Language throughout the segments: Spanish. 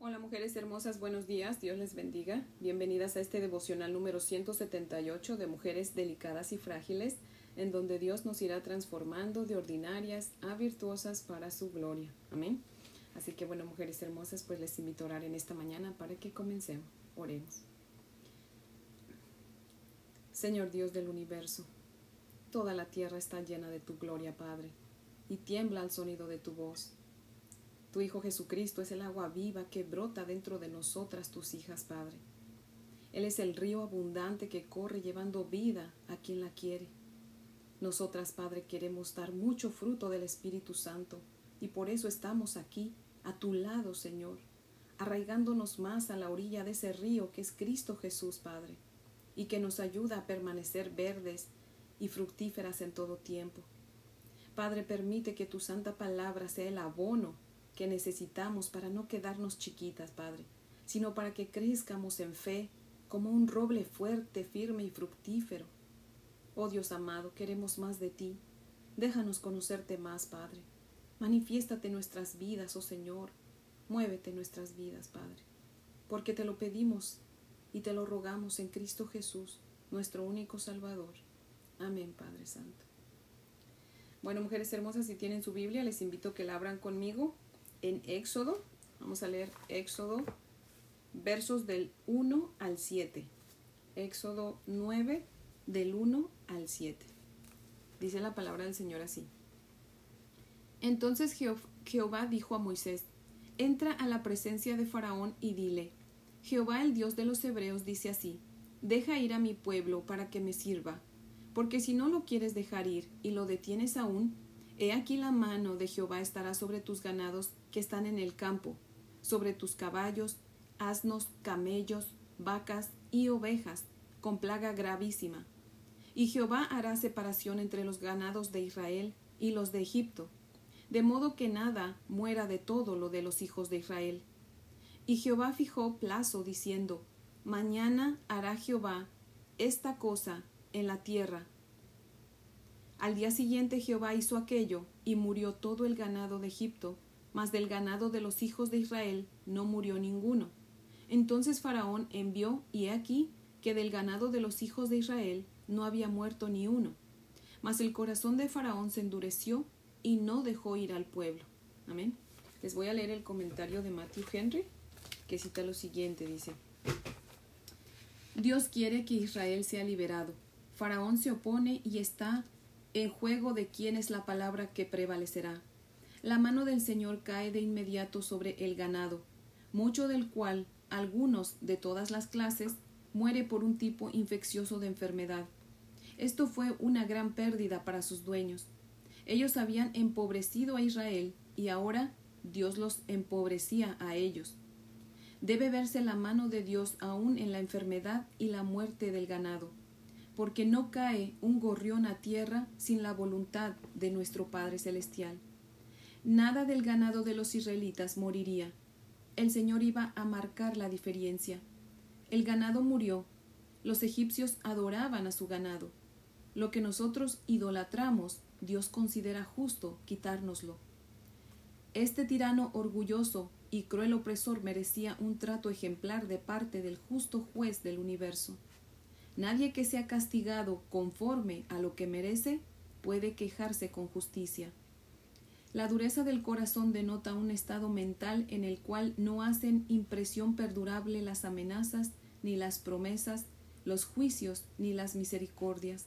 Hola mujeres hermosas, buenos días, Dios les bendiga. Bienvenidas a este devocional número 178 de Mujeres Delicadas y Frágiles, en donde Dios nos irá transformando de ordinarias a virtuosas para su gloria. Amén. Así que bueno, mujeres hermosas, pues les invito a orar en esta mañana para que comencemos. Oremos. Señor Dios del universo, toda la tierra está llena de tu gloria, Padre, y tiembla al sonido de tu voz. Tu Hijo Jesucristo es el agua viva que brota dentro de nosotras, tus hijas, Padre. Él es el río abundante que corre llevando vida a quien la quiere. Nosotras, Padre, queremos dar mucho fruto del Espíritu Santo y por eso estamos aquí, a tu lado, Señor, arraigándonos más a la orilla de ese río que es Cristo Jesús, Padre, y que nos ayuda a permanecer verdes y fructíferas en todo tiempo. Padre, permite que tu santa palabra sea el abono que necesitamos para no quedarnos chiquitas, Padre, sino para que crezcamos en fe como un roble fuerte, firme y fructífero. Oh Dios amado, queremos más de ti. Déjanos conocerte más, Padre. Manifiéstate nuestras vidas, oh Señor. Muévete nuestras vidas, Padre. Porque te lo pedimos y te lo rogamos en Cristo Jesús, nuestro único Salvador. Amén, Padre Santo. Bueno, mujeres hermosas, si tienen su Biblia, les invito a que la abran conmigo en Éxodo. Vamos a leer Éxodo, versos del 1 al 7. Éxodo 9, del 1 al 7. Dice la palabra del Señor así. Entonces Jehová dijo a Moisés, Entra a la presencia de Faraón y dile, Jehová el Dios de los Hebreos dice así, Deja ir a mi pueblo para que me sirva, porque si no lo quieres dejar ir y lo detienes aún, he aquí la mano de Jehová estará sobre tus ganados que están en el campo, sobre tus caballos, asnos, camellos, vacas y ovejas, con plaga gravísima. Y Jehová hará separación entre los ganados de Israel y los de Egipto, de modo que nada muera de todo lo de los hijos de Israel. Y Jehová fijó plazo, diciendo, Mañana hará Jehová esta cosa en la tierra. Al día siguiente Jehová hizo aquello, y murió todo el ganado de Egipto, mas del ganado de los hijos de Israel no murió ninguno. Entonces Faraón envió, y he aquí que del ganado de los hijos de Israel no había muerto ni uno. Mas el corazón de Faraón se endureció y no dejó ir al pueblo. Amén. Les voy a leer el comentario de Matthew Henry, que cita lo siguiente, dice. Dios quiere que Israel sea liberado. Faraón se opone y está en juego de quién es la palabra que prevalecerá. La mano del Señor cae de inmediato sobre el ganado, mucho del cual, algunos de todas las clases, muere por un tipo infeccioso de enfermedad. Esto fue una gran pérdida para sus dueños. Ellos habían empobrecido a Israel y ahora Dios los empobrecía a ellos. Debe verse la mano de Dios aún en la enfermedad y la muerte del ganado, porque no cae un gorrión a tierra sin la voluntad de nuestro Padre Celestial nada del ganado de los israelitas moriría. El Señor iba a marcar la diferencia. El ganado murió. Los egipcios adoraban a su ganado. Lo que nosotros idolatramos, Dios considera justo quitárnoslo. Este tirano orgulloso y cruel opresor merecía un trato ejemplar de parte del justo juez del universo. Nadie que sea castigado conforme a lo que merece puede quejarse con justicia. La dureza del corazón denota un estado mental en el cual no hacen impresión perdurable las amenazas, ni las promesas, los juicios, ni las misericordias.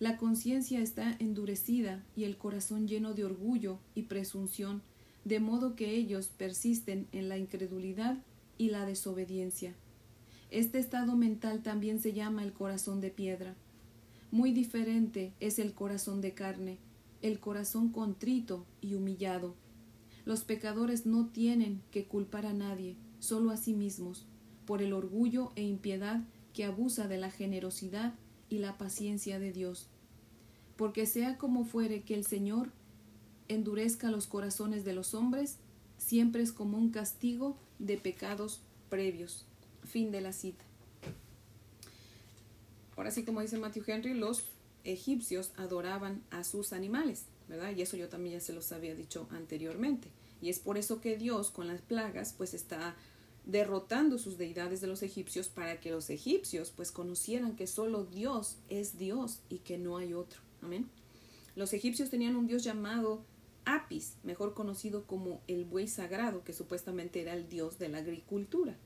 La conciencia está endurecida y el corazón lleno de orgullo y presunción, de modo que ellos persisten en la incredulidad y la desobediencia. Este estado mental también se llama el corazón de piedra. Muy diferente es el corazón de carne, el corazón contrito y humillado. Los pecadores no tienen que culpar a nadie, solo a sí mismos, por el orgullo e impiedad que abusa de la generosidad y la paciencia de Dios. Porque sea como fuere que el Señor endurezca los corazones de los hombres, siempre es como un castigo de pecados previos. Fin de la cita. Ahora sí, como dice Matthew Henry, los egipcios adoraban a sus animales, ¿verdad? Y eso yo también ya se los había dicho anteriormente. Y es por eso que Dios con las plagas pues está derrotando sus deidades de los egipcios para que los egipcios pues conocieran que solo Dios es Dios y que no hay otro. Amén. Los egipcios tenían un dios llamado Apis, mejor conocido como el buey sagrado, que supuestamente era el dios de la agricultura.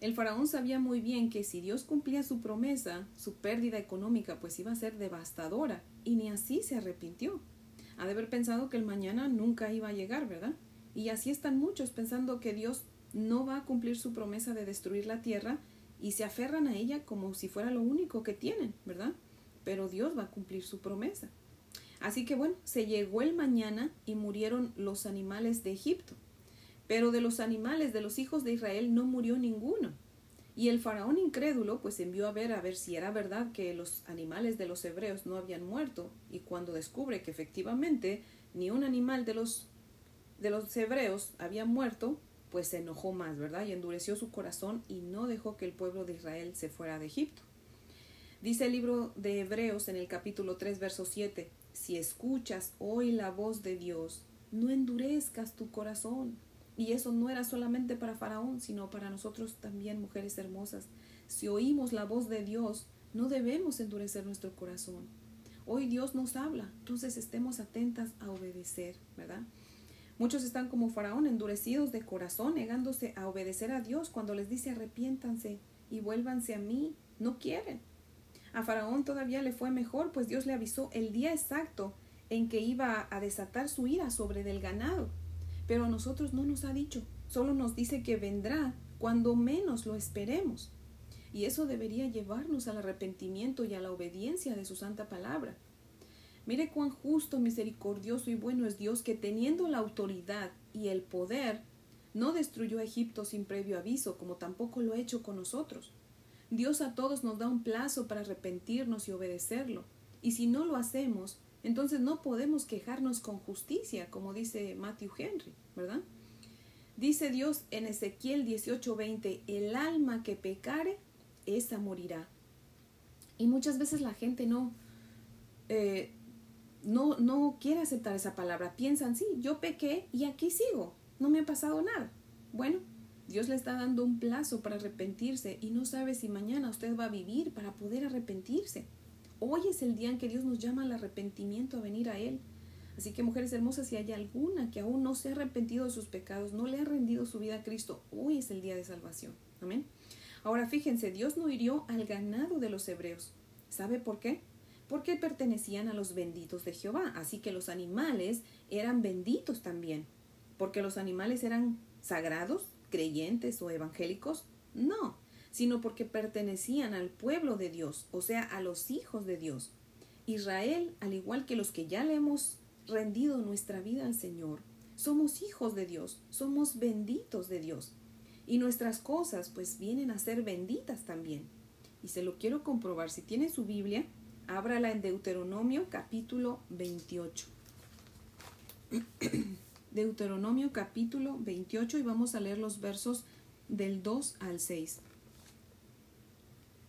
El faraón sabía muy bien que si Dios cumplía su promesa, su pérdida económica pues iba a ser devastadora, y ni así se arrepintió. Ha de haber pensado que el mañana nunca iba a llegar, ¿verdad? Y así están muchos pensando que Dios no va a cumplir su promesa de destruir la tierra y se aferran a ella como si fuera lo único que tienen, ¿verdad? Pero Dios va a cumplir su promesa. Así que bueno, se llegó el mañana y murieron los animales de Egipto. Pero de los animales de los hijos de Israel no murió ninguno. Y el faraón incrédulo pues envió a ver a ver si era verdad que los animales de los hebreos no habían muerto y cuando descubre que efectivamente ni un animal de los de los hebreos había muerto, pues se enojó más, ¿verdad? Y endureció su corazón y no dejó que el pueblo de Israel se fuera de Egipto. Dice el libro de Hebreos en el capítulo 3, verso 7, si escuchas hoy la voz de Dios, no endurezcas tu corazón y eso no era solamente para Faraón, sino para nosotros también, mujeres hermosas. Si oímos la voz de Dios, no debemos endurecer nuestro corazón. Hoy Dios nos habla, entonces estemos atentas a obedecer, ¿verdad? Muchos están como Faraón, endurecidos de corazón, negándose a obedecer a Dios cuando les dice arrepiéntanse y vuélvanse a mí. No quieren. A Faraón todavía le fue mejor, pues Dios le avisó el día exacto en que iba a desatar su ira sobre del ganado pero a nosotros no nos ha dicho, solo nos dice que vendrá cuando menos lo esperemos. Y eso debería llevarnos al arrepentimiento y a la obediencia de su santa palabra. Mire cuán justo, misericordioso y bueno es Dios que teniendo la autoridad y el poder, no destruyó Egipto sin previo aviso, como tampoco lo ha hecho con nosotros. Dios a todos nos da un plazo para arrepentirnos y obedecerlo. Y si no lo hacemos, entonces no podemos quejarnos con justicia, como dice Matthew Henry, ¿verdad? Dice Dios en Ezequiel 18:20, el alma que pecare, esa morirá. Y muchas veces la gente no, eh, no, no quiere aceptar esa palabra. Piensan, sí, yo pequé y aquí sigo, no me ha pasado nada. Bueno, Dios le está dando un plazo para arrepentirse y no sabe si mañana usted va a vivir para poder arrepentirse. Hoy es el día en que Dios nos llama al arrepentimiento, a venir a Él. Así que mujeres hermosas, si hay alguna que aún no se ha arrepentido de sus pecados, no le ha rendido su vida a Cristo, hoy es el día de salvación. Amén. Ahora fíjense, Dios no hirió al ganado de los hebreos. ¿Sabe por qué? Porque pertenecían a los benditos de Jehová. Así que los animales eran benditos también. ¿Porque los animales eran sagrados, creyentes o evangélicos? No, sino porque pertenecían al pueblo de Dios, o sea, a los hijos de Dios. Israel, al igual que los que ya le hemos rendido nuestra vida al Señor, somos hijos de Dios, somos benditos de Dios. Y nuestras cosas pues vienen a ser benditas también. Y se lo quiero comprobar. Si tiene su Biblia, ábrala en Deuteronomio capítulo 28. Deuteronomio capítulo 28 y vamos a leer los versos del 2 al 6.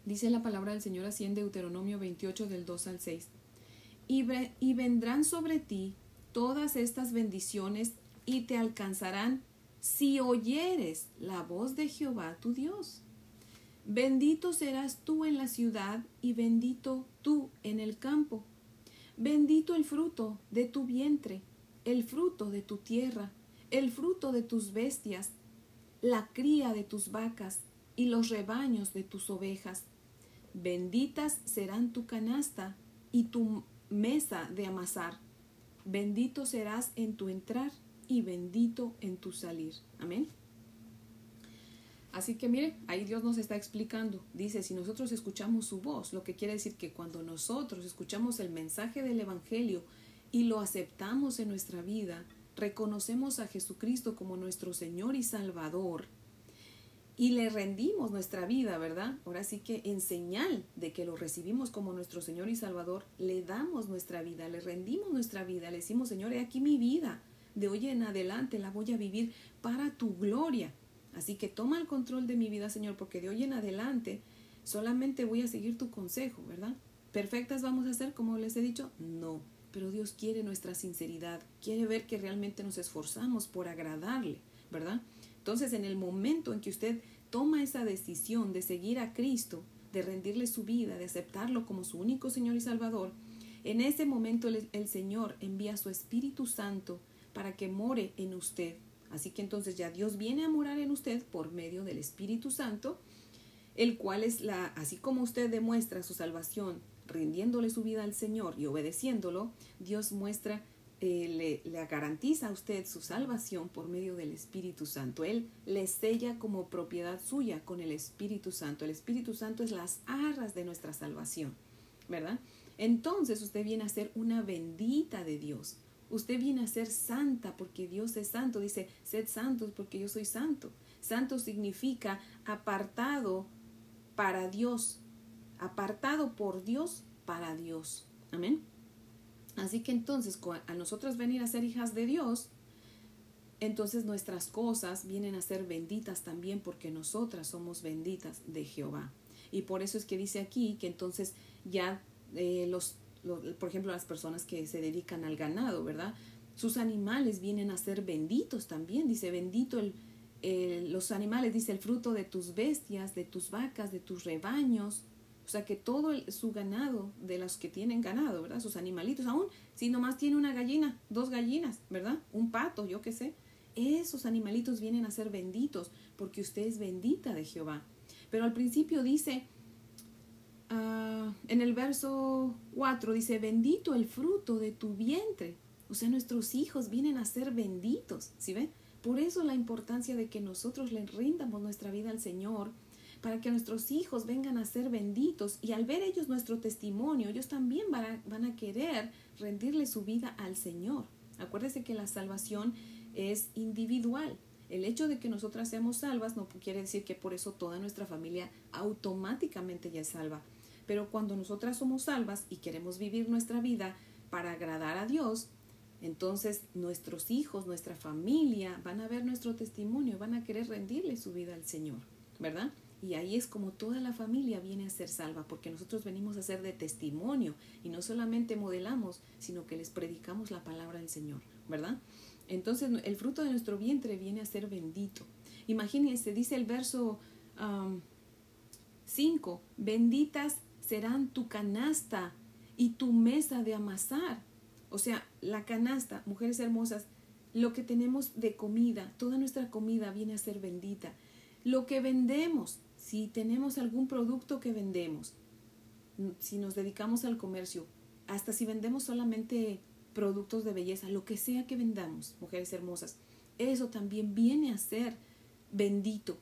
Dice la palabra del Señor así en Deuteronomio 28 del 2 al 6. Y, y vendrán sobre ti todas estas bendiciones y te alcanzarán si oyeres la voz de Jehová tu Dios. Bendito serás tú en la ciudad y bendito tú en el campo. Bendito el fruto de tu vientre, el fruto de tu tierra, el fruto de tus bestias, la cría de tus vacas y los rebaños de tus ovejas benditas serán tu canasta y tu mesa de amasar. Bendito serás en tu entrar y bendito en tu salir. Amén. Así que mire, ahí Dios nos está explicando. Dice, si nosotros escuchamos su voz, lo que quiere decir que cuando nosotros escuchamos el mensaje del Evangelio y lo aceptamos en nuestra vida, reconocemos a Jesucristo como nuestro Señor y Salvador, y le rendimos nuestra vida, ¿verdad? Ahora sí que en señal de que lo recibimos como nuestro Señor y Salvador, le damos nuestra vida, le rendimos nuestra vida, le decimos, Señor, he aquí mi vida, de hoy en adelante la voy a vivir para tu gloria. Así que toma el control de mi vida, Señor, porque de hoy en adelante solamente voy a seguir tu consejo, ¿verdad? ¿Perfectas vamos a ser como les he dicho? No. pero Dios quiere nuestra sinceridad, quiere ver que realmente nos esforzamos por agradarle, ¿verdad? Entonces, en el momento en que usted toma esa decisión de seguir a Cristo, de rendirle su vida, de aceptarlo como su único Señor y Salvador, en ese momento el, Señor envía su Espíritu Santo para que more en usted. Así que entonces ya Dios viene a morar en usted por medio del Espíritu Santo, el cual es la, así como usted demuestra su salvación rindiéndole su vida al Señor y obedeciéndolo, Dios muestra eh, le, garantiza a usted su salvación por medio del Espíritu Santo. Él le sella como propiedad suya con el Espíritu Santo. El Espíritu Santo es las arras de nuestra salvación, ¿verdad? Entonces usted viene a ser una bendita de Dios. Usted viene a ser santa porque Dios es santo. Dice, sed santos porque yo soy santo. Santo significa apartado para Dios. Apartado por Dios para Dios. Amén. Así que entonces, a nosotros venir a ser hijas de Dios, entonces nuestras cosas vienen a ser benditas también porque nosotras somos benditas de Jehová. Y por eso es que dice aquí que entonces ya eh, los, por ejemplo, las personas que se dedican al ganado, ¿verdad? Sus animales vienen a ser benditos también. Dice, bendito el, los animales, dice, el fruto de tus bestias, de tus vacas, de tus rebaños, sea que todo su ganado, de los que tienen ganado, ¿verdad? Sus animalitos, aún si nomás tiene una gallina, dos gallinas, ¿verdad? Un pato, yo qué sé. Esos animalitos vienen a ser benditos porque usted es bendita de Jehová. Pero al principio dice, ah, en el verso 4 dice, bendito el fruto de tu vientre. O sea, nuestros hijos vienen a ser benditos, ¿sí ven? Por eso la importancia de que nosotros le rindamos nuestra vida al Señor para que nuestros hijos vengan a ser benditos y al ver ellos nuestro testimonio, ellos también van a, querer rendirle su vida al Señor. Acuérdese que la salvación es individual. El hecho de que nosotras seamos salvas no quiere decir que por eso toda nuestra familia automáticamente ya es salva. Pero cuando nosotras somos salvas y queremos vivir nuestra vida para agradar a Dios, entonces nuestros hijos, nuestra familia van a ver nuestro testimonio, van a querer rendirle su vida al Señor, ¿verdad? Y ahí es como toda la familia viene a ser salva, porque nosotros venimos a ser de testimonio y no solamente modelamos, sino que les predicamos la palabra del Señor, ¿verdad? Entonces el fruto de nuestro vientre viene a ser bendito. Imagínense, dice el verso 5, benditas serán tu canasta y tu mesa de amasar. O sea, la canasta, mujeres hermosas, lo que tenemos de comida, toda nuestra comida viene a ser bendita. Lo que vendemos, si tenemos algún producto que vendemos, si nos dedicamos al comercio, hasta si vendemos solamente productos de belleza, lo que sea que vendamos, mujeres hermosas, eso también viene a ser bendito.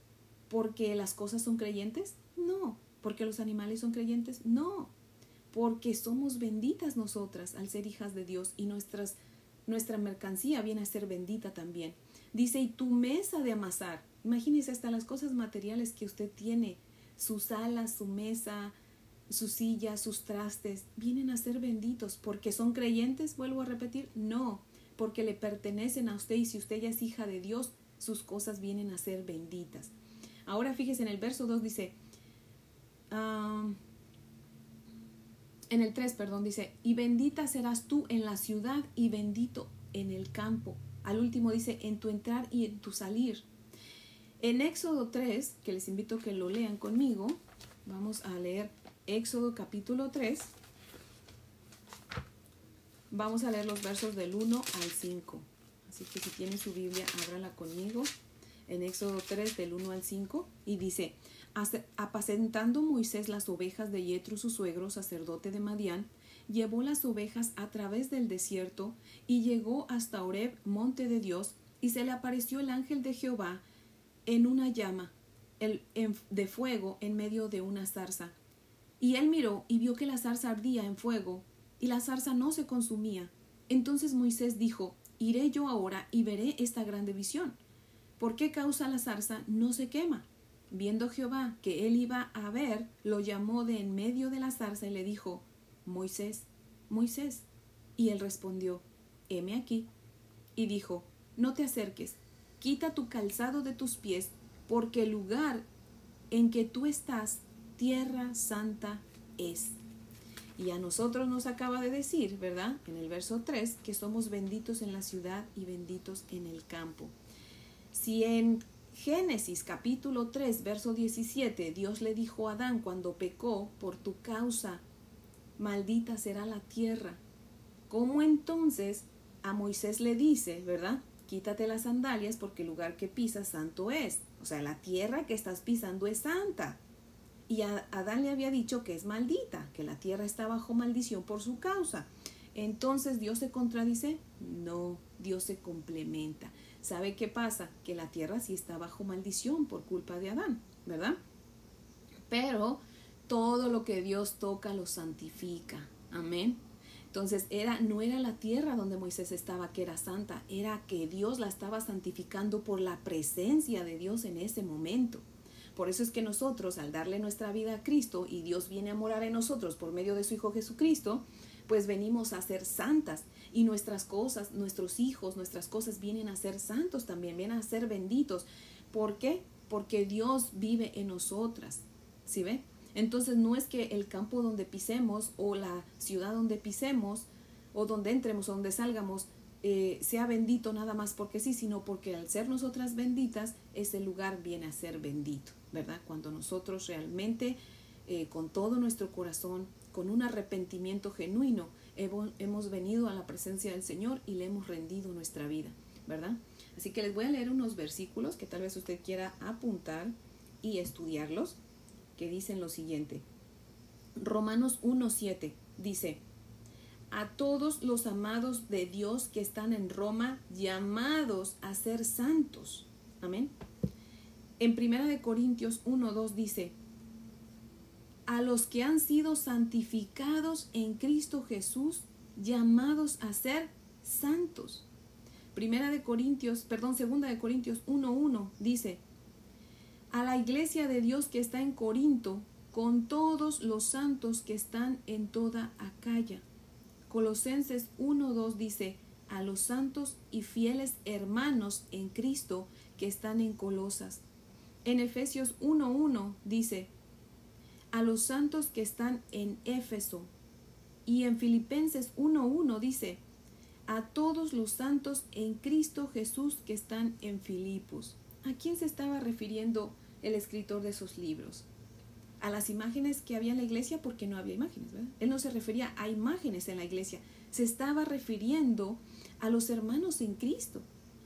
¿Porque las cosas son creyentes? No. ¿Porque los animales son creyentes? No. Porque somos benditas nosotras al ser hijas de Dios y nuestras, nuestra mercancía viene a ser bendita también. Dice, y tu mesa de amasar. Imagínese hasta las cosas materiales que usted tiene, sus sala, su mesa, su silla, sus trastes, vienen a ser benditos porque son creyentes, vuelvo a repetir, no, porque le pertenecen a usted y si usted ya es hija de Dios, sus cosas vienen a ser benditas. Ahora fíjese en el verso 2 dice, ah, en el 3, perdón, dice, y bendita serás tú en la ciudad y bendito en el campo. Al último dice, en tu entrar y en tu salir. En Éxodo 3, que les invito a que lo lean conmigo, vamos a leer Éxodo capítulo 3. Vamos a leer los versos del 1 al 5. Así que si tiene su Biblia, ábrala conmigo. En Éxodo 3, del 1 al 5, y dice: Apacentando Moisés las ovejas de Yetro, su suegro, sacerdote de Madián, llevó las ovejas a través del desierto y llegó hasta Oreb, monte de Dios, y se le apareció el ángel de Jehová en una llama el, de fuego en medio de una zarza. Y él miró y vio que la zarza ardía en fuego, y la zarza no se consumía. Entonces Moisés dijo, Iré yo ahora y veré esta grande visión. ¿Por qué causa la zarza no se quema? Viendo Jehová que él iba a ver, lo llamó de en medio de la zarza y le dijo, Moisés, Moisés. Y él respondió, heme aquí. Y dijo, no te acerques, quita tu calzado de tus pies, porque el lugar en que tú estás, tierra santa es. Y a nosotros nos acaba de decir, ¿verdad? En el verso 3, que somos benditos en la ciudad y benditos en el campo. Si en Génesis capítulo 3, verso 17, Dios le dijo a Adán cuando pecó, por tu causa, maldita será la tierra. ¿Cómo entonces a Moisés le dice, verdad? Quítate las sandalias porque el lugar que pisas santo es. O sea, la tierra que estás pisando es santa. Y a Adán le había dicho que es maldita, que la tierra está bajo maldición por su causa. Entonces Dios se contradice. No, Dios se complementa. ¿Sabe qué pasa? Que la tierra sí está bajo maldición por culpa de Adán, ¿verdad? Pero todo lo que Dios toca lo santifica. Amén. Entonces era no era la tierra donde Moisés estaba que era santa, era que Dios la estaba santificando por la presencia de Dios en ese momento. Por eso es que nosotros al darle nuestra vida a Cristo y Dios viene a morar en nosotros por medio de su Hijo Jesucristo, pues venimos a ser santas y nuestras cosas, nuestros hijos, nuestras cosas vienen a ser santos también, vienen a ser benditos. ¿Por qué? Porque Dios vive en nosotras. ¿Sí ve? Entonces no es que el campo donde pisemos o la ciudad donde pisemos o donde entremos o donde salgamos eh, sea bendito nada más porque sí, sino porque al ser nosotras benditas, ese lugar viene a ser bendito, ¿verdad? Cuando nosotros realmente, eh, con todo nuestro corazón, con un arrepentimiento genuino, hemos venido a la presencia del Señor y le hemos rendido nuestra vida, ¿verdad? Así que les voy a leer unos versículos que tal vez usted quiera apuntar y estudiarlos, que dicen lo siguiente. Romanos 1.7 dice, a todos los amados de Dios que están en Roma, llamados a ser santos. Amén. En Primera de Corintios 1.2 dice, a los que han sido santificados en Cristo Jesús, llamados a ser santos. Primera de Corintios, perdón, segunda de Corintios 1:1 dice: A la iglesia de Dios que está en Corinto, con todos los santos que están en toda Acaya. Colosenses 1:2 dice: A los santos y fieles hermanos en Cristo que están en Colosas. En Efesios 1:1 dice: a los santos que están en Éfeso. Y en Filipenses 1.1 dice, a todos los santos en Cristo Jesús que están en Filipos. ¿A quién se estaba refiriendo el escritor de esos libros? A las imágenes que había en la iglesia porque no había imágenes, ¿verdad? Él no se refería a imágenes en la iglesia, se estaba refiriendo a los hermanos en Cristo,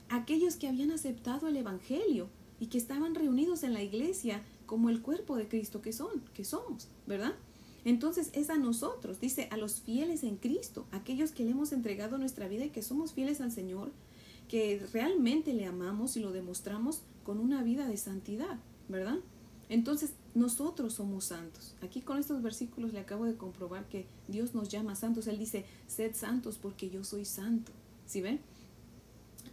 aquellos que habían aceptado el Evangelio y que estaban reunidos en la iglesia como el cuerpo de Cristo que son, que somos, ¿verdad? Entonces es a nosotros, dice, a los fieles en Cristo, aquellos que le hemos entregado nuestra vida y que somos fieles al Señor, que realmente le amamos y lo demostramos con una vida de santidad, ¿verdad? Entonces nosotros somos santos. Aquí con estos versículos le acabo de comprobar que Dios nos llama santos. Él dice, sed santos porque yo soy santo. ¿Sí ven?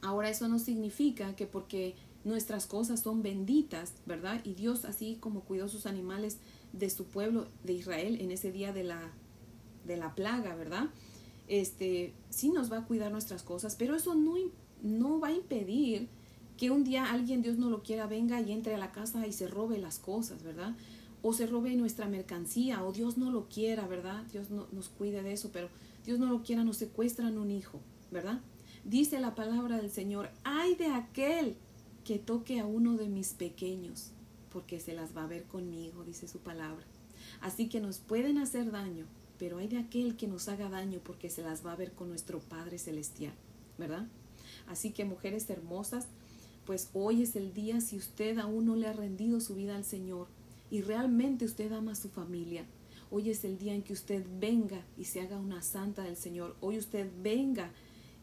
Ahora eso no significa que porque nuestras cosas son benditas, ¿verdad? Y Dios, así como cuidó sus animales de su pueblo de Israel en ese día de la, de la plaga, ¿verdad? Este, sí nos va a cuidar nuestras cosas, pero eso no, no va a impedir que un día alguien, Dios no lo quiera, venga y entre a la casa y se robe las cosas, ¿verdad? O se robe nuestra mercancía, o Dios no lo quiera, ¿verdad? Dios no, nos cuide de eso, pero Dios no lo quiera, nos secuestran un hijo, ¿verdad? Dice la palabra del Señor, ay de aquel que toque a uno de mis pequeños, porque se las va a ver conmigo, dice su palabra. Así que nos pueden hacer daño, pero hay de aquel que nos haga daño porque se las va a ver con nuestro Padre Celestial, ¿verdad? Así que mujeres hermosas, pues hoy es el día si usted aún no le ha rendido su vida al Señor y realmente usted ama a su familia. Hoy es el día en que usted venga y se haga una santa del Señor. Hoy usted venga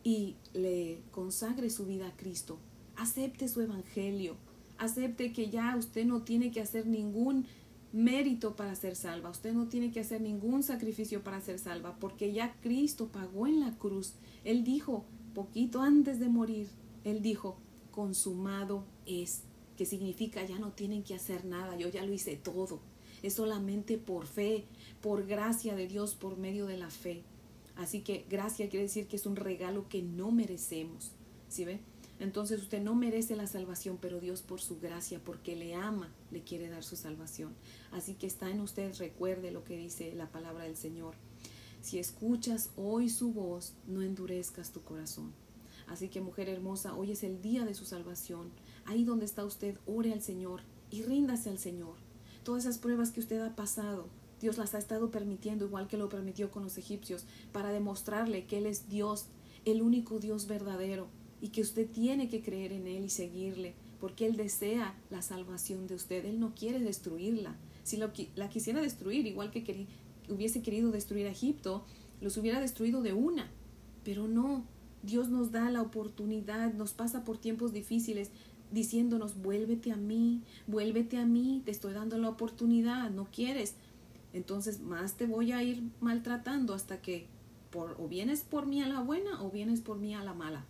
y le consagre su vida a Cristo acepte su evangelio, acepte que ya usted no tiene que hacer ningún mérito para ser salva, usted no tiene que hacer ningún sacrificio para ser salva, porque ya Cristo pagó en la cruz. Él dijo, poquito antes de morir, Él dijo, consumado es, que significa ya no tienen que hacer nada, yo ya lo hice todo. Es solamente por fe, por gracia de Dios, por medio de la fe. Así que gracia quiere decir que es un regalo que no merecemos. ¿Sí ve? Entonces usted no merece la salvación, pero Dios por su gracia, porque le ama, le quiere dar su salvación. Así que está en usted, recuerde lo que dice la palabra del Señor. Si escuchas hoy su voz, no endurezcas tu corazón. Así que mujer hermosa, hoy es el día de su salvación. Ahí donde está usted, ore al Señor y ríndase al Señor. Todas esas pruebas que usted ha pasado, Dios las ha estado permitiendo, igual que lo permitió con los egipcios, para demostrarle que Él es Dios, el único Dios verdadero, y que usted tiene que creer en Él y seguirle, porque Él desea la salvación de usted. Él no quiere destruirla. Si la quisiera destruir, igual que hubiese querido destruir a Egipto, los hubiera destruido de una. Pero no, Dios nos da la oportunidad, nos pasa por tiempos difíciles, diciéndonos, vuélvete a mí, vuélvete a mí, te estoy dando la oportunidad, no quieres. Entonces más te voy a ir maltratando hasta que por, o vienes por mí a la buena o vienes por mí a la mala.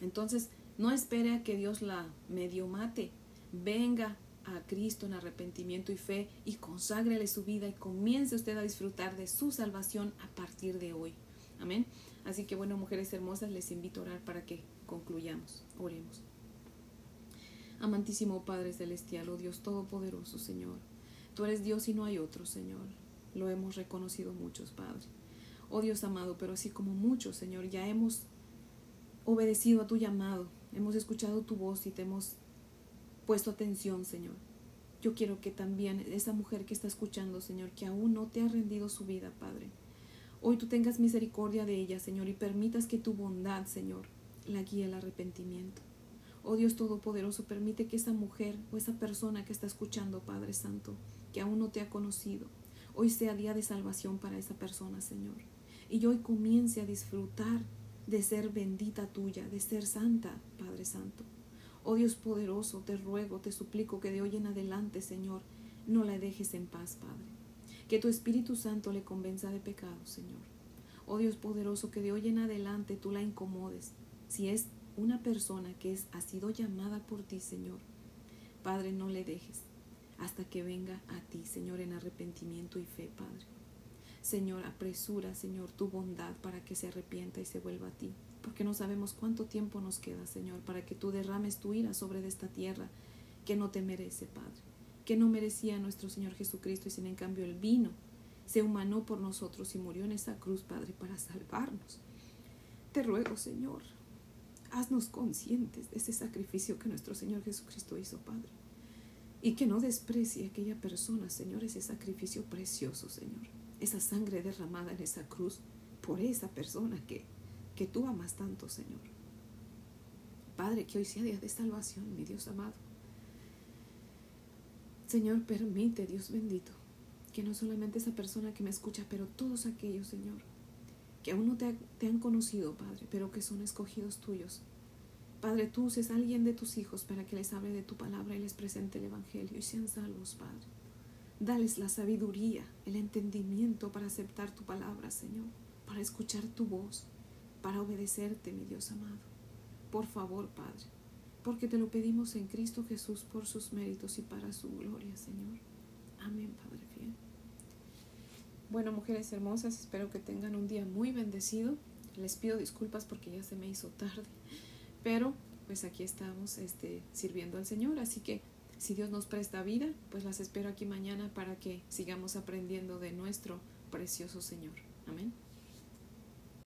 Entonces no espere a que Dios la medio mate. Venga a Cristo en arrepentimiento y fe y conságrele su vida y comience usted a disfrutar de su salvación a partir de hoy. Amén. Así que bueno, mujeres hermosas, les invito a orar para que concluyamos. Oremos. Amantísimo Padre Celestial, oh Dios Todopoderoso, Señor. Tú eres Dios y no hay otro, Señor. Lo hemos reconocido muchos, Padre. Oh Dios amado, pero así como muchos, Señor, ya hemos obedecido a tu llamado, hemos escuchado tu voz y te hemos puesto atención, Señor. Yo quiero que también esa mujer que está escuchando, Señor, que aún no te ha rendido su vida, Padre, hoy tú tengas misericordia de ella, Señor, y permitas que tu bondad, Señor, la guíe al arrepentimiento. Oh Dios Todopoderoso, permite que esa mujer o esa persona que está escuchando, Padre Santo, que aún no te ha conocido, hoy sea día de salvación para esa persona, Señor. Y hoy comience a disfrutar de ser bendita tuya, de ser santa, Padre Santo. Oh Dios poderoso, te ruego, te suplico que de hoy en adelante, Señor, no la dejes en paz, Padre. Que tu Espíritu Santo le convenza de pecado, Señor. Oh Dios poderoso, que de hoy en adelante tú la incomodes. Si es una persona que es, ha sido llamada por ti, Señor, Padre, no le dejes hasta que venga a ti, Señor, en arrepentimiento y fe, Padre. Señor, apresura, Señor, tu bondad para que se arrepienta y se vuelva a ti, porque no sabemos cuánto tiempo nos queda, Señor, para que tú derrames tu ira sobre esta tierra que no te merece, Padre, que no merecía nuestro Señor Jesucristo y sin en cambio el vino, se humanó por nosotros y murió en esa cruz, Padre, para salvarnos. Te ruego, Señor, haznos conscientes de ese sacrificio que nuestro Señor Jesucristo hizo, Padre. Y que no desprecie aquella persona, Señor, ese sacrificio precioso, Señor. Esa sangre derramada en esa cruz por esa persona que, que tú amas tanto, Señor. Padre, que hoy sea día de salvación, mi Dios amado. Señor, permite, Dios bendito, que no solamente esa persona que me escucha, pero todos aquellos, Señor, que aún no te, te han conocido, Padre, pero que son escogidos tuyos, Padre, tú uses a alguien de tus hijos para que les hable de tu palabra y les presente el Evangelio y sean salvos, Padre. Dales la sabiduría, el entendimiento para aceptar tu palabra, Señor, para escuchar tu voz, para obedecerte, mi Dios amado. Por favor, Padre, porque te lo pedimos en Cristo Jesús por sus méritos y para su gloria, Señor. Amén, Padre fiel. Bueno, mujeres hermosas, espero que tengan un día muy bendecido. Les pido disculpas porque ya se me hizo tarde. Pero pues aquí estamos este, sirviendo al Señor, así que si Dios nos presta vida, pues las espero aquí mañana para que sigamos aprendiendo de nuestro precioso Señor. Amén.